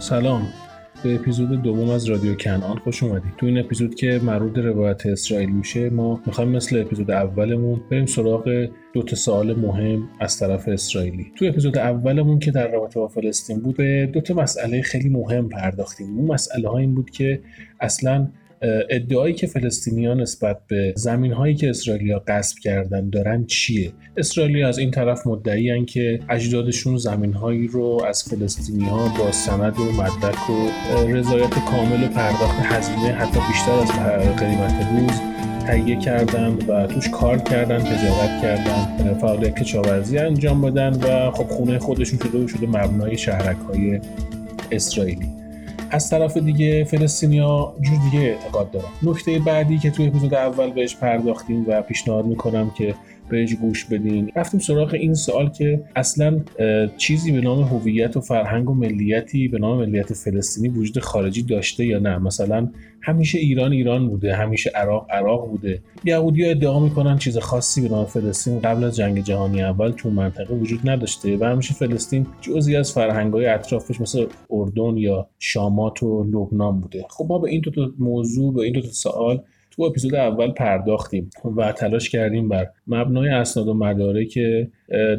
سلام. به اپیزود دوم از رادیو کنعان خوش اومدید. تو این اپیزود که مربوط روایت اسرائیل میشه ما می‌خوایم مثل اپیزود اولمون بریم سراغ دو تا سوال مهم از طرف اسرائیلی. تو اپیزود اولمون که در رابطه با فلسطین بود به دو تا مسئله خیلی مهم پرداختیم. اون مسئله ها این بود که اصلا ادعایی که فلسطینیان نسبت به زمین هایی که اسرائیلیا غصب کردن دارن چیه؟ اسرائیلی از این طرف مدعی که اجدادشون زمین هایی رو از فلسطینی ها با سند و مدرک و رضایت کامل و پرداخت هزینه حتی بیشتر از قیمت روز تهیه کردن و توش کار کردن تجارت کردن فعالیت کشاورزی انجام بدن و خب خونه خودشون شده شده مبنای شهرک های اسرائیلی. از طرف دیگه فلسطینیا جور دیگه اعتقاد دارن نکته بعدی که توی اپیزود اول بهش پرداختیم و پیشنهاد می‌کنم که بهش گوش بدین. رفتیم سراغ این سوال که اصلا چیزی به نام هویت و فرهنگ و ملیتی به نام ملیت فلسطینی وجود خارجی داشته یا نه؟ مثلا همیشه ایران ایران بوده همیشه عراق عراق بوده. یهودی ها ادعا می‌کنن چیز خاصی به نام فلسطین قبل از جنگ جهانی اول تو منطقه وجود نداشته و همیشه فلسطین جزی از فرهنگ های اطرافش مثل اردن یا شامات و لبنان بوده. خب ما به این دو موضوع به این دو سوال تو اپیزود اول پرداختیم و تلاش کردیم بر مبنای اسناد و مداره که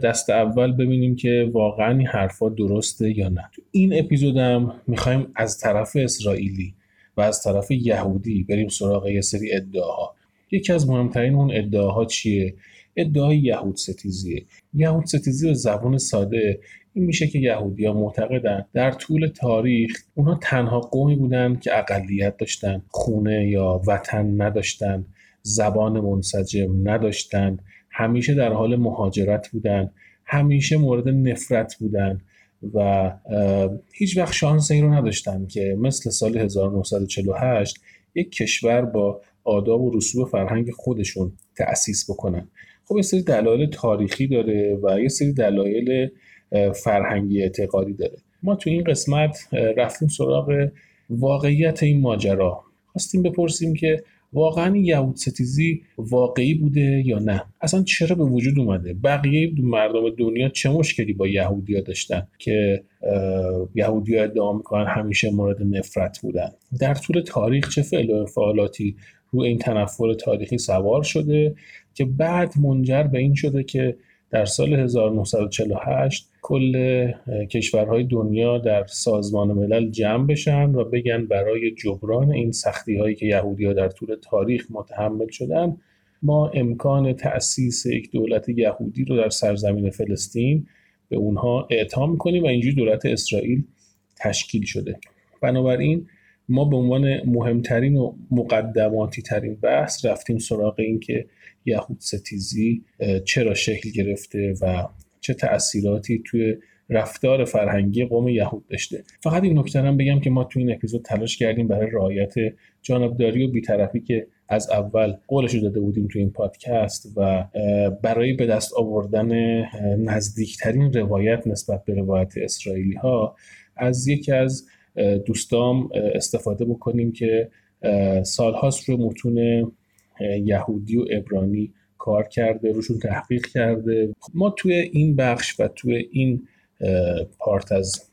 دست اول ببینیم که واقعا این حرفا درسته یا نه. تو این اپیزودم می‌خوایم از طرف اسرائیلی و از طرف یهودی بریم سراغ یه سری ادعاها. یکی از مهمترین اون ادعاها چیه؟ ادعای یهود ستیزیه. یهود ستیزی به زبان ساده این میشه که یهودیا معتقدن در طول تاریخ اونها تنها قومی بودن که اقلیت داشتن خونه یا وطن نداشتن زبان منسجم نداشتند همیشه در حال مهاجرت بودن همیشه مورد نفرت بودن و هیچ وقت شانس این رو نداشتن که مثل سال 1948 یک کشور با آداب و رسوب فرهنگ خودشون تأسیس بکنن. خب یه سری دلایل تاریخی داره و یه سری دلایل فرهنگی اعتقادی داره. ما تو این قسمت رفتیم سراغ واقعیت این ماجرا. خواستیم بپرسیم که واقعا یهود ستیزی واقعی بوده یا نه؟ اصلا چرا به وجود اومده؟ بقیه مردم دنیا چه مشکلی با یهودیا داشتن که یهودیا ادعا می‌کنن همیشه مورد نفرت بودن؟ در طول تاریخ چه فعل و انفعالاتی رو این تنفر تاریخی سوار شده که بعد منجر به این شده که در سال 1948 کل کشورهای دنیا در سازمان ملل جمع بشن و بگن برای جبران این سختی هایی که یهودی ها در طول تاریخ متحمل شدن ما امکان تأسیس یک دولت یهودی رو در سرزمین فلسطین به اونها اعطا می‌کنیم و اینجوری دولت اسرائیل تشکیل شده. بنابراین ما به عنوان مهمترین و مقدماتی ترین بحث رفتیم سراغ این که یهود ستیزی چرا شکل گرفته و چه تأثیراتی توی رفتار فرهنگی قوم یهود داشته. فقط این نکته هم بگم که ما تو این اپیزود تلاش کردیم برای رعایت جانبداری و بیطرفی که از اول قولش رو داده بودیم تو این پادکست و برای به دست آوردن نزدیکترین روایت نسبت به روایت اسرائیلی ها از یکی از دوستام استفاده بکنیم که سالهاست رو متون یهودی و ابرانی کار کرده روشون تحقیق کرده. ما توی این بخش و توی این پارت از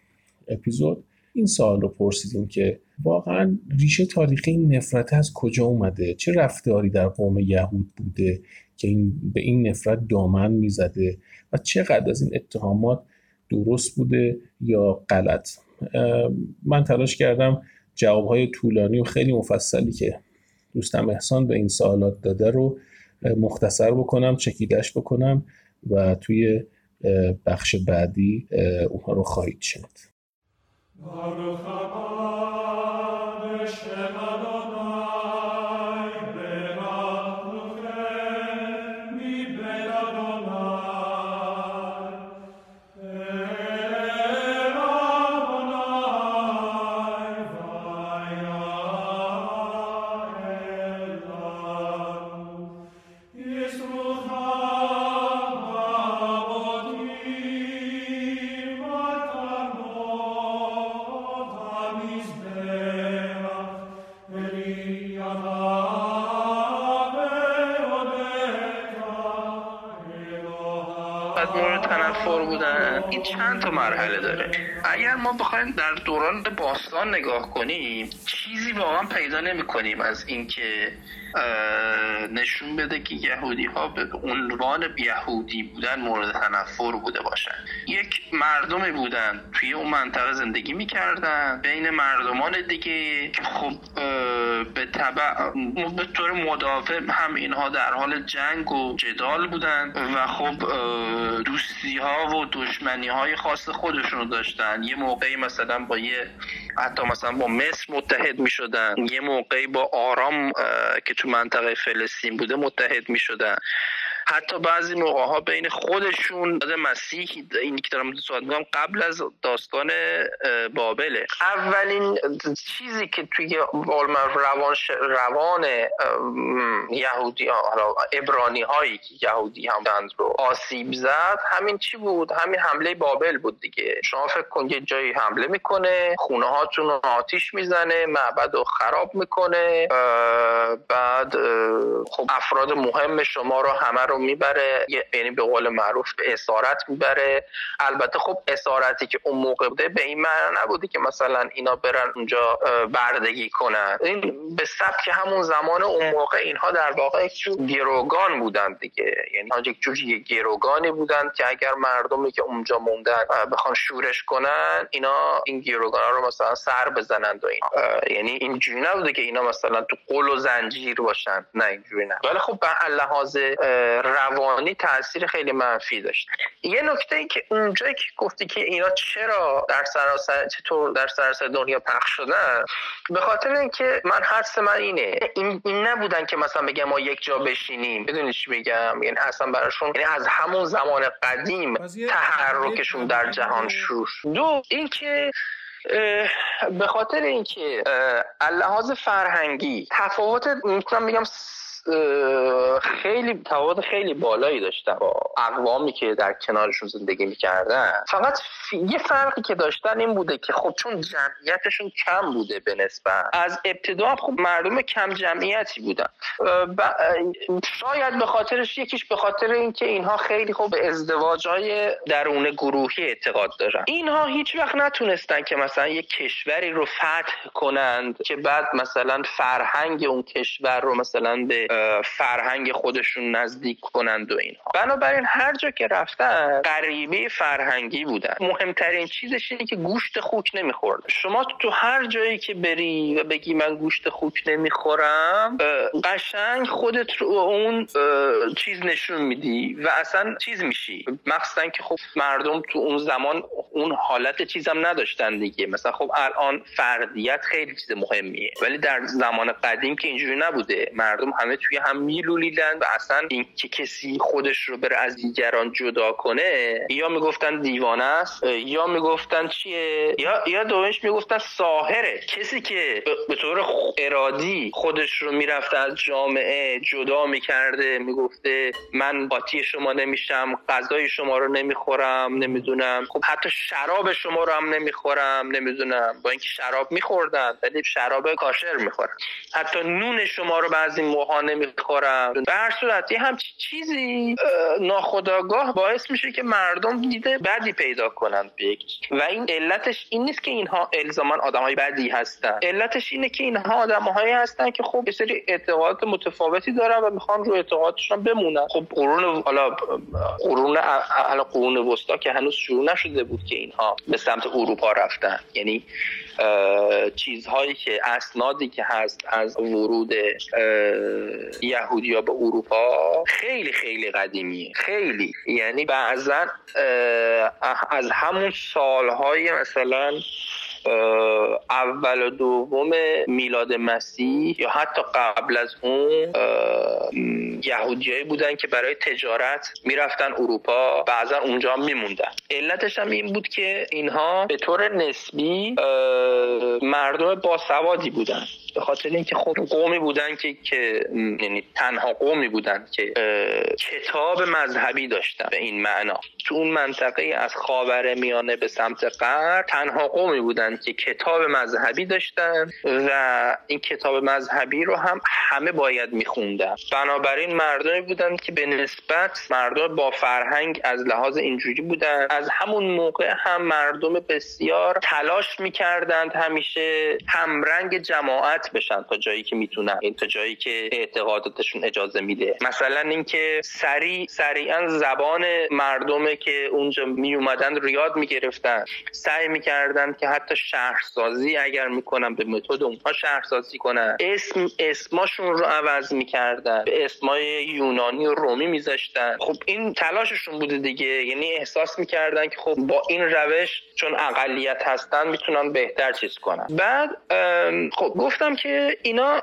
اپیزود این سوال رو پرسیدیم که واقعا ریشه تاریخی این نفرت از کجا اومده؟ چه رفتاری در قوم یهود بوده که این به این نفرت دامن می‌زده؟ و چقدر از این اتهامات درست بوده یا غلط؟ من تلاش کردم جوابهای طولانی و خیلی مفصلی که دوستم احسان به این سوالات داده رو مختصر بکنم چکیدش بکنم و توی بخش بعدی اونها رو خواهید شنید. تنفر بودن. این چند تا مرحله داره. اگر ما بخوایم در دوران باستان نگاه کنیم چیزی واقعا پیدا نمی کنیم از اینکه نشون بده که یهودی ها به عنوان یهودی بودن مورد تنفر بوده باشن. یک مردمی بودن توی اون منطقه زندگی می‌کردن. بین مردمان دیگه که خب طبع به طور مدافع هم اینها در حال جنگ و جدال بودن و خب دوستی ها و دشمنی های خاص خودشون رو داشتن. یه موقعی مثلا با یه حتی مثلا با مصر متحد می شدن یه موقعی با آرام که تو منطقه فلسطین بوده متحد می شدن حتی بعضی موقع ها بین خودشون مسیح این که دارم صحبت می‌کنم قبل از داستان بابله. اولین چیزی که توی روان روان یهودی حالا ابرانی هایی که یهودی هم رو آسیب زد همین چی بود؟ همین حمله بابل بود دیگه. شما فکر کن یه جایی حمله می‌کنه خونه هاتون رو آتیش می‌زنه معبد رو خراب می‌کنه بعد خب افراد مهم شما رو همه رو می‌بره یعنی به قول معروف به اسارت می‌بره. البته خب اسارتی که اون موقع بوده به این معنی نبوده که مثلا اینا برن اونجا بردگی کنن. این به سبک همون زمان اون موقع اینها در واقع گروگان بودن دیگه. یعنی یک جور گروگانی بودن که اگر مردمی که اونجا موندن بخوان شورش کنن اینا این گروگان رو مثلا سر بزنند و این یعنی اینجوری نبوده که اینا مثلا تو قل و زنجیر باشن. نه اینجوری نه ولی خب به لحاظ روانی تاثیر خیلی منفی داشت. یه نکته ای که اونجایی که گفتی که اینا چرا در سراسر چطور در سراسر دنیا پخش شدن به خاطر اینکه من حدس من اینه. این, این نبودن که مثلا بگم ما یک جا بشینیم. بدونی چی بگم یعنی اصلا براشون یعنی از همون زمان قدیم تحرکشون در جهان شروع دو اینکه به خاطر اینکه لحاظ فرهنگی تفاوت می‌تونم بگم خیلی تفاوت خیلی بالایی داشتن با اقوامی که در کنارشون زندگی می‌کردن. فقط یه فرقی که داشتن این بوده که خب چون جمعیتشون کم بوده به نسبت. از ابتدا خب مردم کم جمعیتی بودن. شاید به خاطرش یکیش به خاطر اینکه اینها خیلی خب به ازدواج های درون گروهی اعتقاد دارن. اینها هیچ وقت نتونستن که مثلا یه کشوری رو فتح کنند که بعد مثلا فرهنگ اون کشور رو مثلا به فرهنگ خودشون نزدیک کنند و اینها. بنابراین هر جا که رفتن غریبه فرهنگی بودن. مهمترین چیزش اینه که گوشت خوک نمی‌خورد. شما تو هر جایی که بری و بگی من گوشت خوک نمی‌خورم قشنگ خودت رو اون چیز نشون میدی و اصلا چیز میشی. مخصوصا که خب مردم تو اون زمان اون حالت چیزم نداشتن دیگه. مثلا خب الان فردیت خیلی چیز مهمیه. ولی در زمان قدیم که اینجوری نبوده. مردم همه توی هم میلولیدن و اصلا این که کسی خودش رو بره از دیگران جدا کنه یا می‌گفتن دیوانه است یا می‌گفتن چیه؟ یا یا دومش می‌گفتن ساهره کسی که به طور ارادی خودش رو می‌رفته از جامعه جدا می‌کرده می‌گفته من قاطی شما نمیشم غذای شما رو نمی‌خورم نمی‌دونم. خب حتی شراب شما رو هم نمی‌خورم نمی‌دونم. با اینکه شراب میخوردن ولی شراب کاشر می‌خورن. حتی نون شما رو بعضی موقع نمی‌خورم. به هر صورت یه همچی چیزی ناخداگاه باعث میشه که مردم دیده بدی پیدا کنند به و این علتش این نیست که اینها الزاما آدمای بدی هستن. علتش اینه که اینها آدمهایی هستن که خب یه سری اعتقادات متفاوتی دارن و می‌خوان رو اعتقادشون بمونن. خب قرون حالا قرون حالا قرون وسطا که هنوز شروع نشده بود که اینها به سمت اروپا رفتن. یعنی چیزهایی که اسنادی که هست از ورود یهودیا به اروپا خیلی خیلی قدیمیه. خیلی. یعنی بعضا از همون سالهای مثلا اول و دوم میلاد مسیح یا حتی قبل از اون یهودیایی بودن که برای تجارت می‌رفتن اروپا بعضا اونجا میموندن. علتش هم این بود که اینها به طور نسبی مردم باسوادی بودن. به خاطر اینکه خب قومی بودن که که یعنی تنها قومی بودن که کتاب مذهبی داشتن به این معنا. تو اون منطقه از خاور میانه به سمت غرب تنها قومی بودن که کتاب مذهبی داشتن و این کتاب مذهبی رو هم همه باید میخوندن. بنابراین مردمی بودن که به نسبت مردم با فرهنگ از لحاظ اینجوری بودن. از همون موقع هم مردم بسیار تلاش می‌کردند همیشه همرنگ جماعت بشن تا جایی که می‌تونن این تا جایی که اعتقاداتشون اجازه میده. مثلا اینکه سریع سریعا زبان مردمه که اونجا می اومدن رو یاد می‌گرفتن. سعی می‌کردن که حتی شهرسازی اگر می‌کنن به متد اونها شهرسازی کنن. اسم اسماشون رو عوض می‌کردن. به اسمای یونانی و رومی میذاشتن. خب این تلاششون بوده دیگه. یعنی احساس می‌کردن که خب با این روش چون اقلیت هستن می‌تونن بهتر چیز کنن. بعد خب گفتم که اینا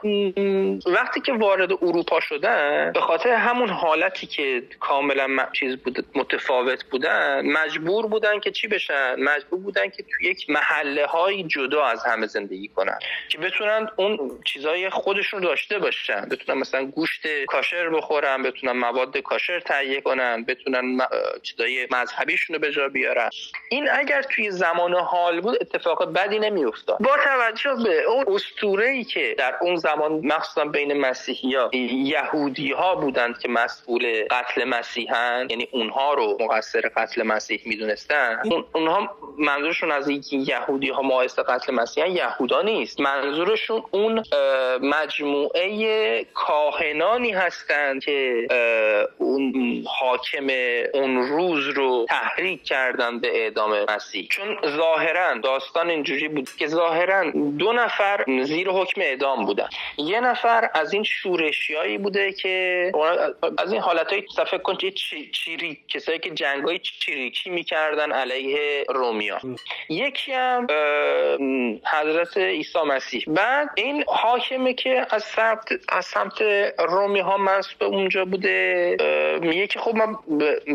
وقتی که وارد اروپا شدن به خاطر همون حالتی که کاملا چیز بود متفاوت بودن مجبور بودن که چی بشن؟ مجبور بودن که توی یک محله های جدا از همه زندگی کنن. که بتونن اون چیزای خودشون داشته باشن. بتونن مثلا گوشت کاشر بخورن بتونن مواد کاشر تهیه کنن بتونن چیزای مذهبیشون رو به جا بیارن. این اگر توی زمان حال بود اتفاق بدی نمیافتاد. با توجه به اون اسطوره ای که در اون زمان مخصوصا بین مسیحی ها یهودی ها بودند که مسئول قتل مسیحن یعنی اونها رو مقصر قتل مسیح می‌دونستن. اون اونها منظورشون از اینکه یهودی ها باعث قتل مسیحن یهودا نیست. منظورشون اون مجموعه کاهنانی هستند که اون حاکم اون روز رو تحریک کردن به اعدام مسیح. چون ظاهرا داستان اینجوری بود که ظاهرا دو نفر زیر حکم اعدام بودن. یه نفر از این شورشیایی بوده که از این حالتهای صفحه کن چیری کسایی که جنگای چریکی می‌کردن علیه رومیا یکی هم حضرت عیسی مسیح. بعد این حاکمه که از سمت از سمت رومی ها منصوب اونجا بوده میگه که خب من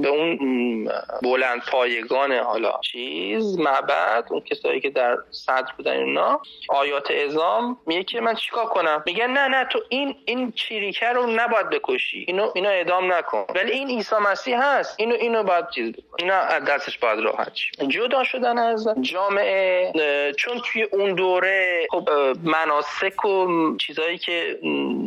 به اون بلند پایگان حالا چیز معبد اون کسایی که در صدر بودن اینا آیات ازام میگه که من چیکار کنم؟ میگه نه نه تو این این چیریکه رو نباید بکشی. اینو اینو اعدام نکن. ولی این عیسی مسیح هست. اینو اینو باید چیز بکن. اینا دستش باید راحت جدا شدن از جامعه چون توی اون دوره خب مناسک و چیزایی که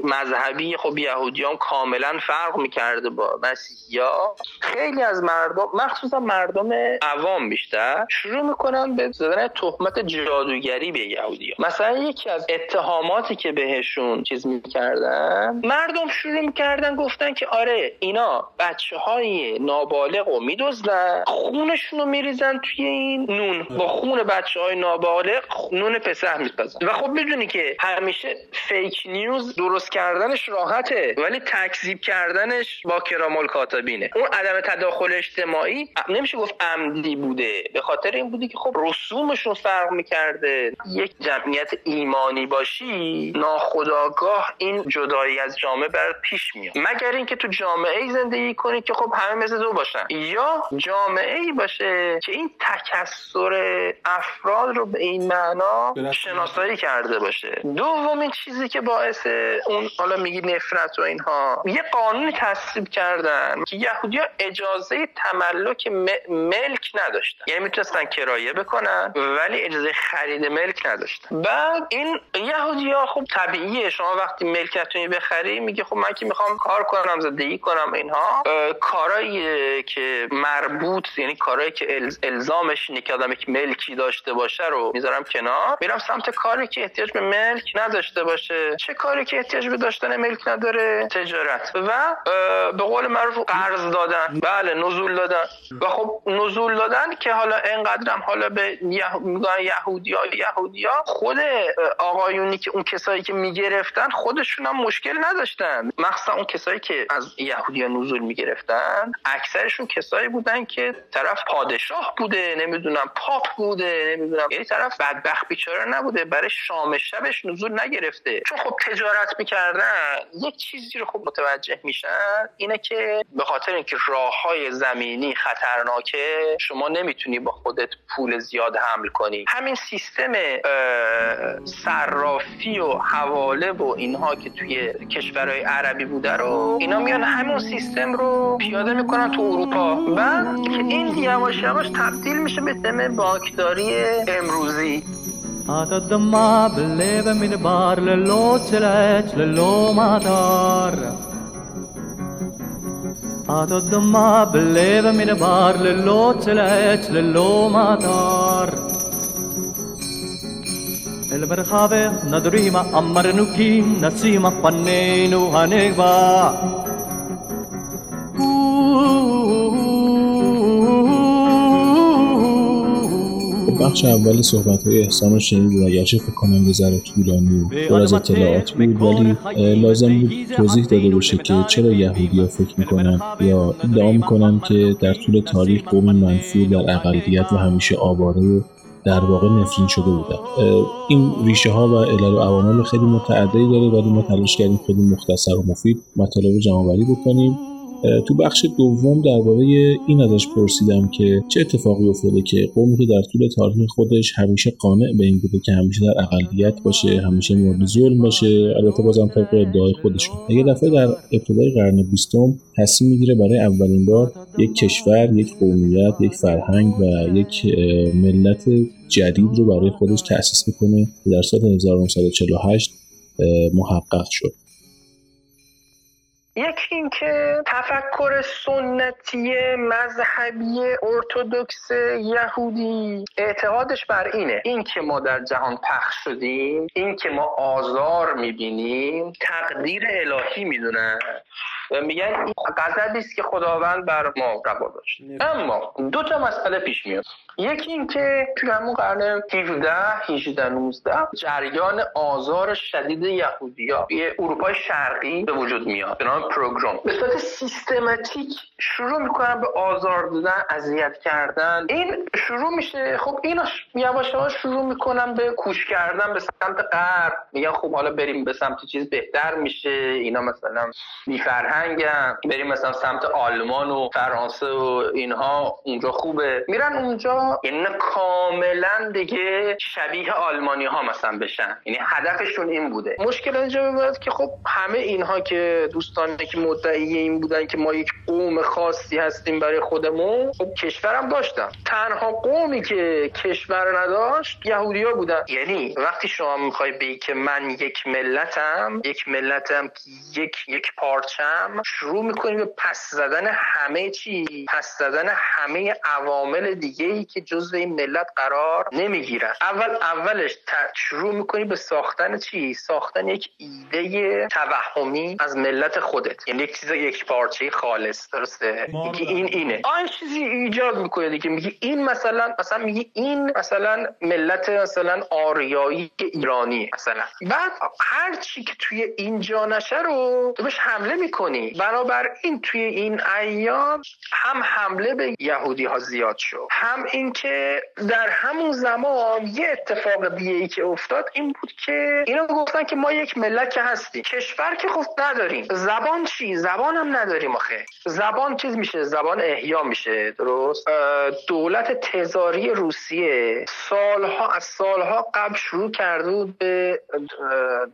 مذهبی خب یهودیان کاملا فرق می‌کرده با مسیحیا. خیلی از مردم مخصوصا مردم عوام بیشتر شروع می‌کنن به زدن تهمت جادوگری به یهودی مثلا یکی از اتهاماتی که بهشون چیز می‌کردن مردم شروع می‌کردن گفتن که آره اینا بچه های نابالغ و میدوزدن خونشون رو میریزن توی این نون. با خون بچه های نابالغ نون پسر می‌سازن. و خب می‌دونی که همیشه فیک نیوز درست کردنش راحته ولی تکذیب کردنش با کرامال کاتبینه اون عدم تداخل اجتماعی نمیشه گفت عمدی بوده. به خاطر این بوده که خب رسومشون فرق می‌کرده. یک جمعیت ایمانی باشی؟ ناخداگاه این جدایی از جامعه بر پیش میاد. مگر اینکه تو جامعه ای زندگی کنی که خب همه مثل تو باشن. یا جامعه ای باشه که این تکسر افراد رو به این معنا شناسایی کرده باشه. دومین چیزی که باعث اون حالا میگی نفرت و اینها یه قانونی تصویب کردن که یهودیا اجازه تملک ملک نداشتن. یعنی می‌تونستن کرایه بکنن ولی اجازه خرید ملک نداشتن. بعد این یهودیا خب طبیعیه. شما وقتی ملکتونی بخری میگه خب من که می‌خوام کار کنم زندگی کنم اینها. کارایی که مربوط یعنی کارایی که الزامش اینه که آدم که ملکی داشته باشه رو می‌ذارم کنار. میرم سمت کاری که احتیاج به ملک نداشته باشه. چه کاری که احتیاج به داشتن ملک نداره؟ تجارت. و به قول معروف قرض دادن. بله نزول دادن. و خب نزول دادن که حالا اینقدرم حالا به یهودی ها یهودی ها خود آقایونی که اون کسایی که می‌گرفتن خودشون هم مشکل نداشتن. مخصوصا اون کسایی که از یهودی ها نزول می‌گرفتن اکثرشون کسایی بودن که طرف پادشاه بوده نمی‌دونم پاپ بوده نمی‌دونم. یعنی طرف بدبخت بیچاره نبوده برای شام شبش نزول نگرفته. چون خب تجارت می‌کردن یک چیزی رو خب متوجه میشن اینه که به خاطر اینکه راه های زمینی خطرناکه شما نمی‌تونی با خودت پول زیاد حمل کنی. همین سیستم صرافی و حواله و اینها که توی کشورهای عربی بوده رو اینا میان همون سیستم رو پیاده می‌کنن تو اروپا. و این یواش یواش تبدیل میشه به تم باکداری امروزی. ما بلeve min bar le lo çeleç le lo madar ما belleve min bar le lo çeleç le المرخابة ندريما أمر نوكي نسيما فنينو هنغبا بخش اول صحبت های احسان رو شنید و اگرچه فکر کنم به ذره طولانی و پر از اطلاعات بود ولی لازم بود توضیح داده باشه که چرا یهودی ها فکر می‌کنن یا ادعا می‌کنن که در طول تاریخ قوم منفی در اقلیت و همیشه آواره و در واقع نفرین شده بودن. این ریشه ها و علل و عوامل خیلی متعددی داره ولی ما تلاش کردیم خیلی مختصر و مفید مطالب جمع بکنیم. تو بخش دوم درباره این ازش پرسیدم که چه اتفاقی افتاده که قومی که در طول تاریخ خودش همیشه قانع به این بوده که همیشه در اقلیت باشه همیشه مورد ظلم باشه البته بازم طبق ادعای خودشون. یه دفعه در ابتدای قرن بیستم تصمیم می‌گیره برای اولین بار یک کشور یک قومیت یک فرهنگ و یک ملت جدید رو برای خودش تأسیس می‌کنه در سال 1948 محقق شد. یکی اینکه تفکر سنتی مذهبی ارتودکس یهودی. اعتقادش بر اینه. اینکه ما در جهان پخش شدیم اینکه ما آزار می‌بینیم تقدیر الهی می‌دونن و میگن این غضبی است که خداوند بر ما روا داشت. اما دو تا مسئله پیش میاد. یکی اینکه توی همون قرن 17 18 19 جریان آزار شدید یهودیا توی اروپای شرقی به وجود میاد. به نام پروگرام. به صورت سیستماتیک شروع می‌کنن به آزار دادن اذیت کردن. این شروع میشه. خب اینا یواش یواش شروع می‌کنن به کوش کردن به سمت غرب. میگن خب حالا بریم به سمت چیز بهتر میشه. اینا مثلا بی فرهنگن بریم مثلا سمت آلمان و فرانسه و اینها. اونجا خوبه. میرن اونجا یعنی کاملا دیگه شبیه آلمانی ها مثلا بشن. یعنی هدفشون این بوده. مشکل اینجا بود که خب همه اینها که دوستانی که مدعی این بودن که ما یک قوم خاصی هستیم برای خودمون خب کشورم داشتن. تنها قومی که کشور نداشت یهودیا بودن. یعنی وقتی شما می‌خوای بگی که من یک ملتم یک ملتم که یک یک پارچم شروع می‌کنیم به پس زدن همه چی پس زدن همه عوامل دیگه ای که جزو این ملت قرار نمی‌گیرن اول اولش شروع می‌کنی به ساختن چی؟ ساختن یک ایده توهمی از ملت خودت. یعنی یک چیز یک پارچه خالص درسته؟ میگی این اینه. آن چیزی ایجاد می‌کنه دیگه. میگی این مثلا مثلا میگی این مثلا ملت مثلا آریایی ایرانی مثلا. بعد هر چی که توی اینجا نشه رو تو بهش حمله می‌کنی. این توی این ایام هم حمله به یهودی ها زیاد شد. هم اینکه در همون زمان یه اتفاق دیگه ای که افتاد این بود که اینا گفتن که ما یک ملت هستیم کشور که خب نداریم. زبان چی؟ زبان هم نداریم آخه. زبان چیز میشه؟ زبان احیا میشه درست؟ دولت تزاری روسیه سالها از سالها قبل شروع کرده بود به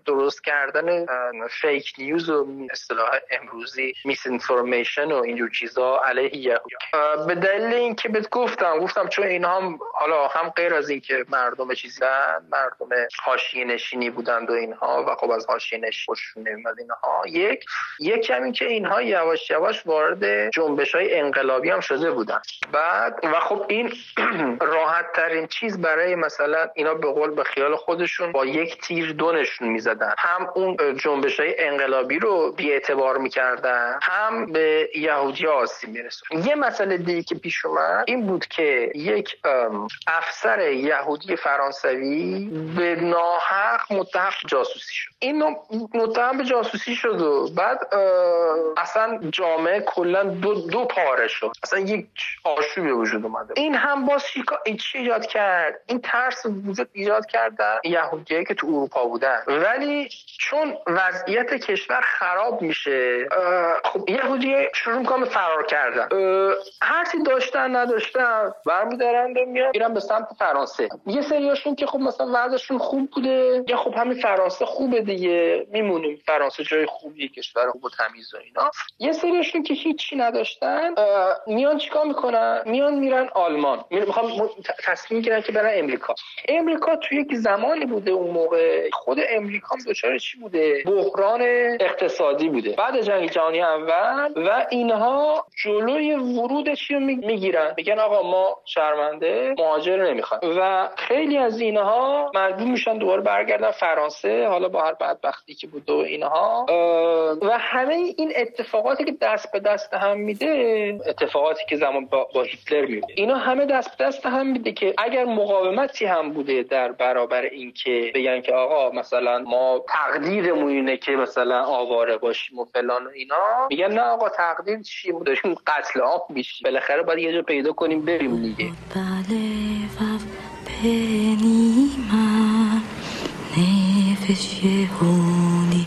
درست کردن فیک نیوز و اصطلاح امروزی میس انفورمیشن و اینجور چیزا علیه یهود. به دلیل اینکه بهت گفتم گفتم چون اینا هم حالا هم غیر از اینکه مردم چیزن مردم حاشیه نشینی بودند و اینها و خب از حاشیه نشینی خوششون نمیاد اینها یک یک همین که اینها یواش یواش وارد جنبش های انقلابی هم شده بودن. بعد و خب این راحت ترین چیز برای مثلا اینا به قول به خیال خودشون با یک تیر دونشون می‌زدن. هم اون جنبش های انقلابی رو بی اعتبار می‌کردن هم به یهودی آسیب میرسون یه مسئله دیگه که پیش اومد این بود که یک افسر یهودی فرانسوی به ناحق متهم جاسوسی شد. این متهم به جاسوسی شد و بعد اصلا جامعه کلا دو, دو پاره شد. اصلا یک آشوبی وجود اومده این هم باز چی ایجاد کرد؟ این ترس وجود ایجاد کرد در یهودیایی که تو اروپا بودن. ولی چون وضعیت کشور خراب میشه خب یهودی شروع می‌کنم فرار کردن. هرچی داشتن نداشتن برمیدارن و میان میرن به سمت فرانسه. یه سریاشون که خب مثلا وضعشون خوب بوده. یا خب همین فرانسه خوبه دیگه. میمونیم فرانسه جای خوبیه کشور خوب و تمیز و اینا. یه سریاشون که هیچی نداشتن میان چیکار می‌کنن؟ میان میرن آلمان. می‌خوام تصمیم گیرن که برن امریکا. امریکا توی یک زمانی بوده اون موقع. خود امریکا دچار چی بوده؟ بحران اقتصادی بوده. بعد جنگ جهانی اول و اینها جلوی ورود رو می‌گیرن. میگن آقا ما شرمنده مهاجر نمی‌خوان و خیلی از اینها مجبور میشن دوباره برگردن فرانسه حالا با هر بدبختی که بود و اینها. و همه این اتفاقاتی که دست به دست هم میده اتفاقاتی که زمان با, با هیتلر میده اینا همه دست به دست هم میده که اگر مقاومتی هم بوده در برابر اینکه بگن که آقا مثلا ما تقدیرمون اینه که مثلا آواره باشیم و فلان و اینا میگن نه آقا تقدیر چی داریم قتل عام میشیم بالاخره باید یه جا پیدا کنیم بریم دیگه. balevav penima nefesh Yehudi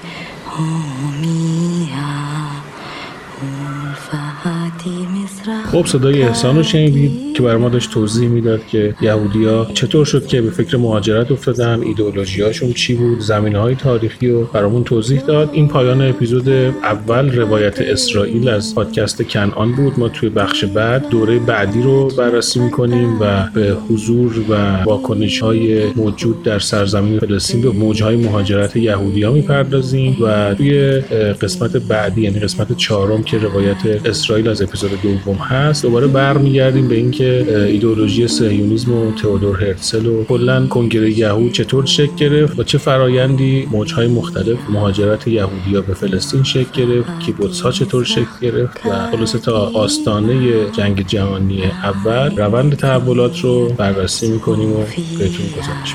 خب صدای احسان رو شنیدید که برای ما داشت توضیح می‌داد که یهودیا چطور شد که به فکر مهاجرت افتادن ایدئولوژیاشون چی بود زمینه های تاریخی رو برامون توضیح داد. این پایان اپیزود اول روایت اسرائیل از پادکست کنعان بود. ما توی بخش بعد دوره بعدی رو بررسی می‌کنیم و به حضور و واکنش های موجود در سرزمین فلسطین به موج های مهاجرت یهودیا می‌پردازیم و توی قسمت بعدی یعنی قسمت چهارم که روایت اسرائیل از اپیزود دوم هست دوباره برمیگردیم به اینکه ایدئولوژی صهیونیسم و تئودور هرتزل و کلا کنگره یهود چطور شکل گرفت و چه فرایندی موجهای مختلف مهاجرت یهودیا به فلسطین شکل گرفت کیبوتس ها چطور شکل گرفت و خلاصه تا آستانه جنگ جهانی اول روند تحولات رو بررسی می‌کنیم و بهتون گزارش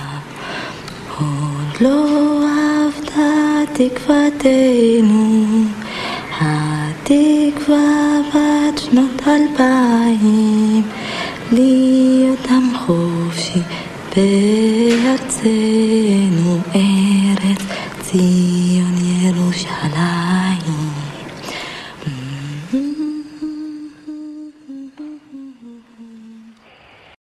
תקווה בת שנות אלפיים, להיות עם חופשי בארצנו ארץ ציון ירושלים.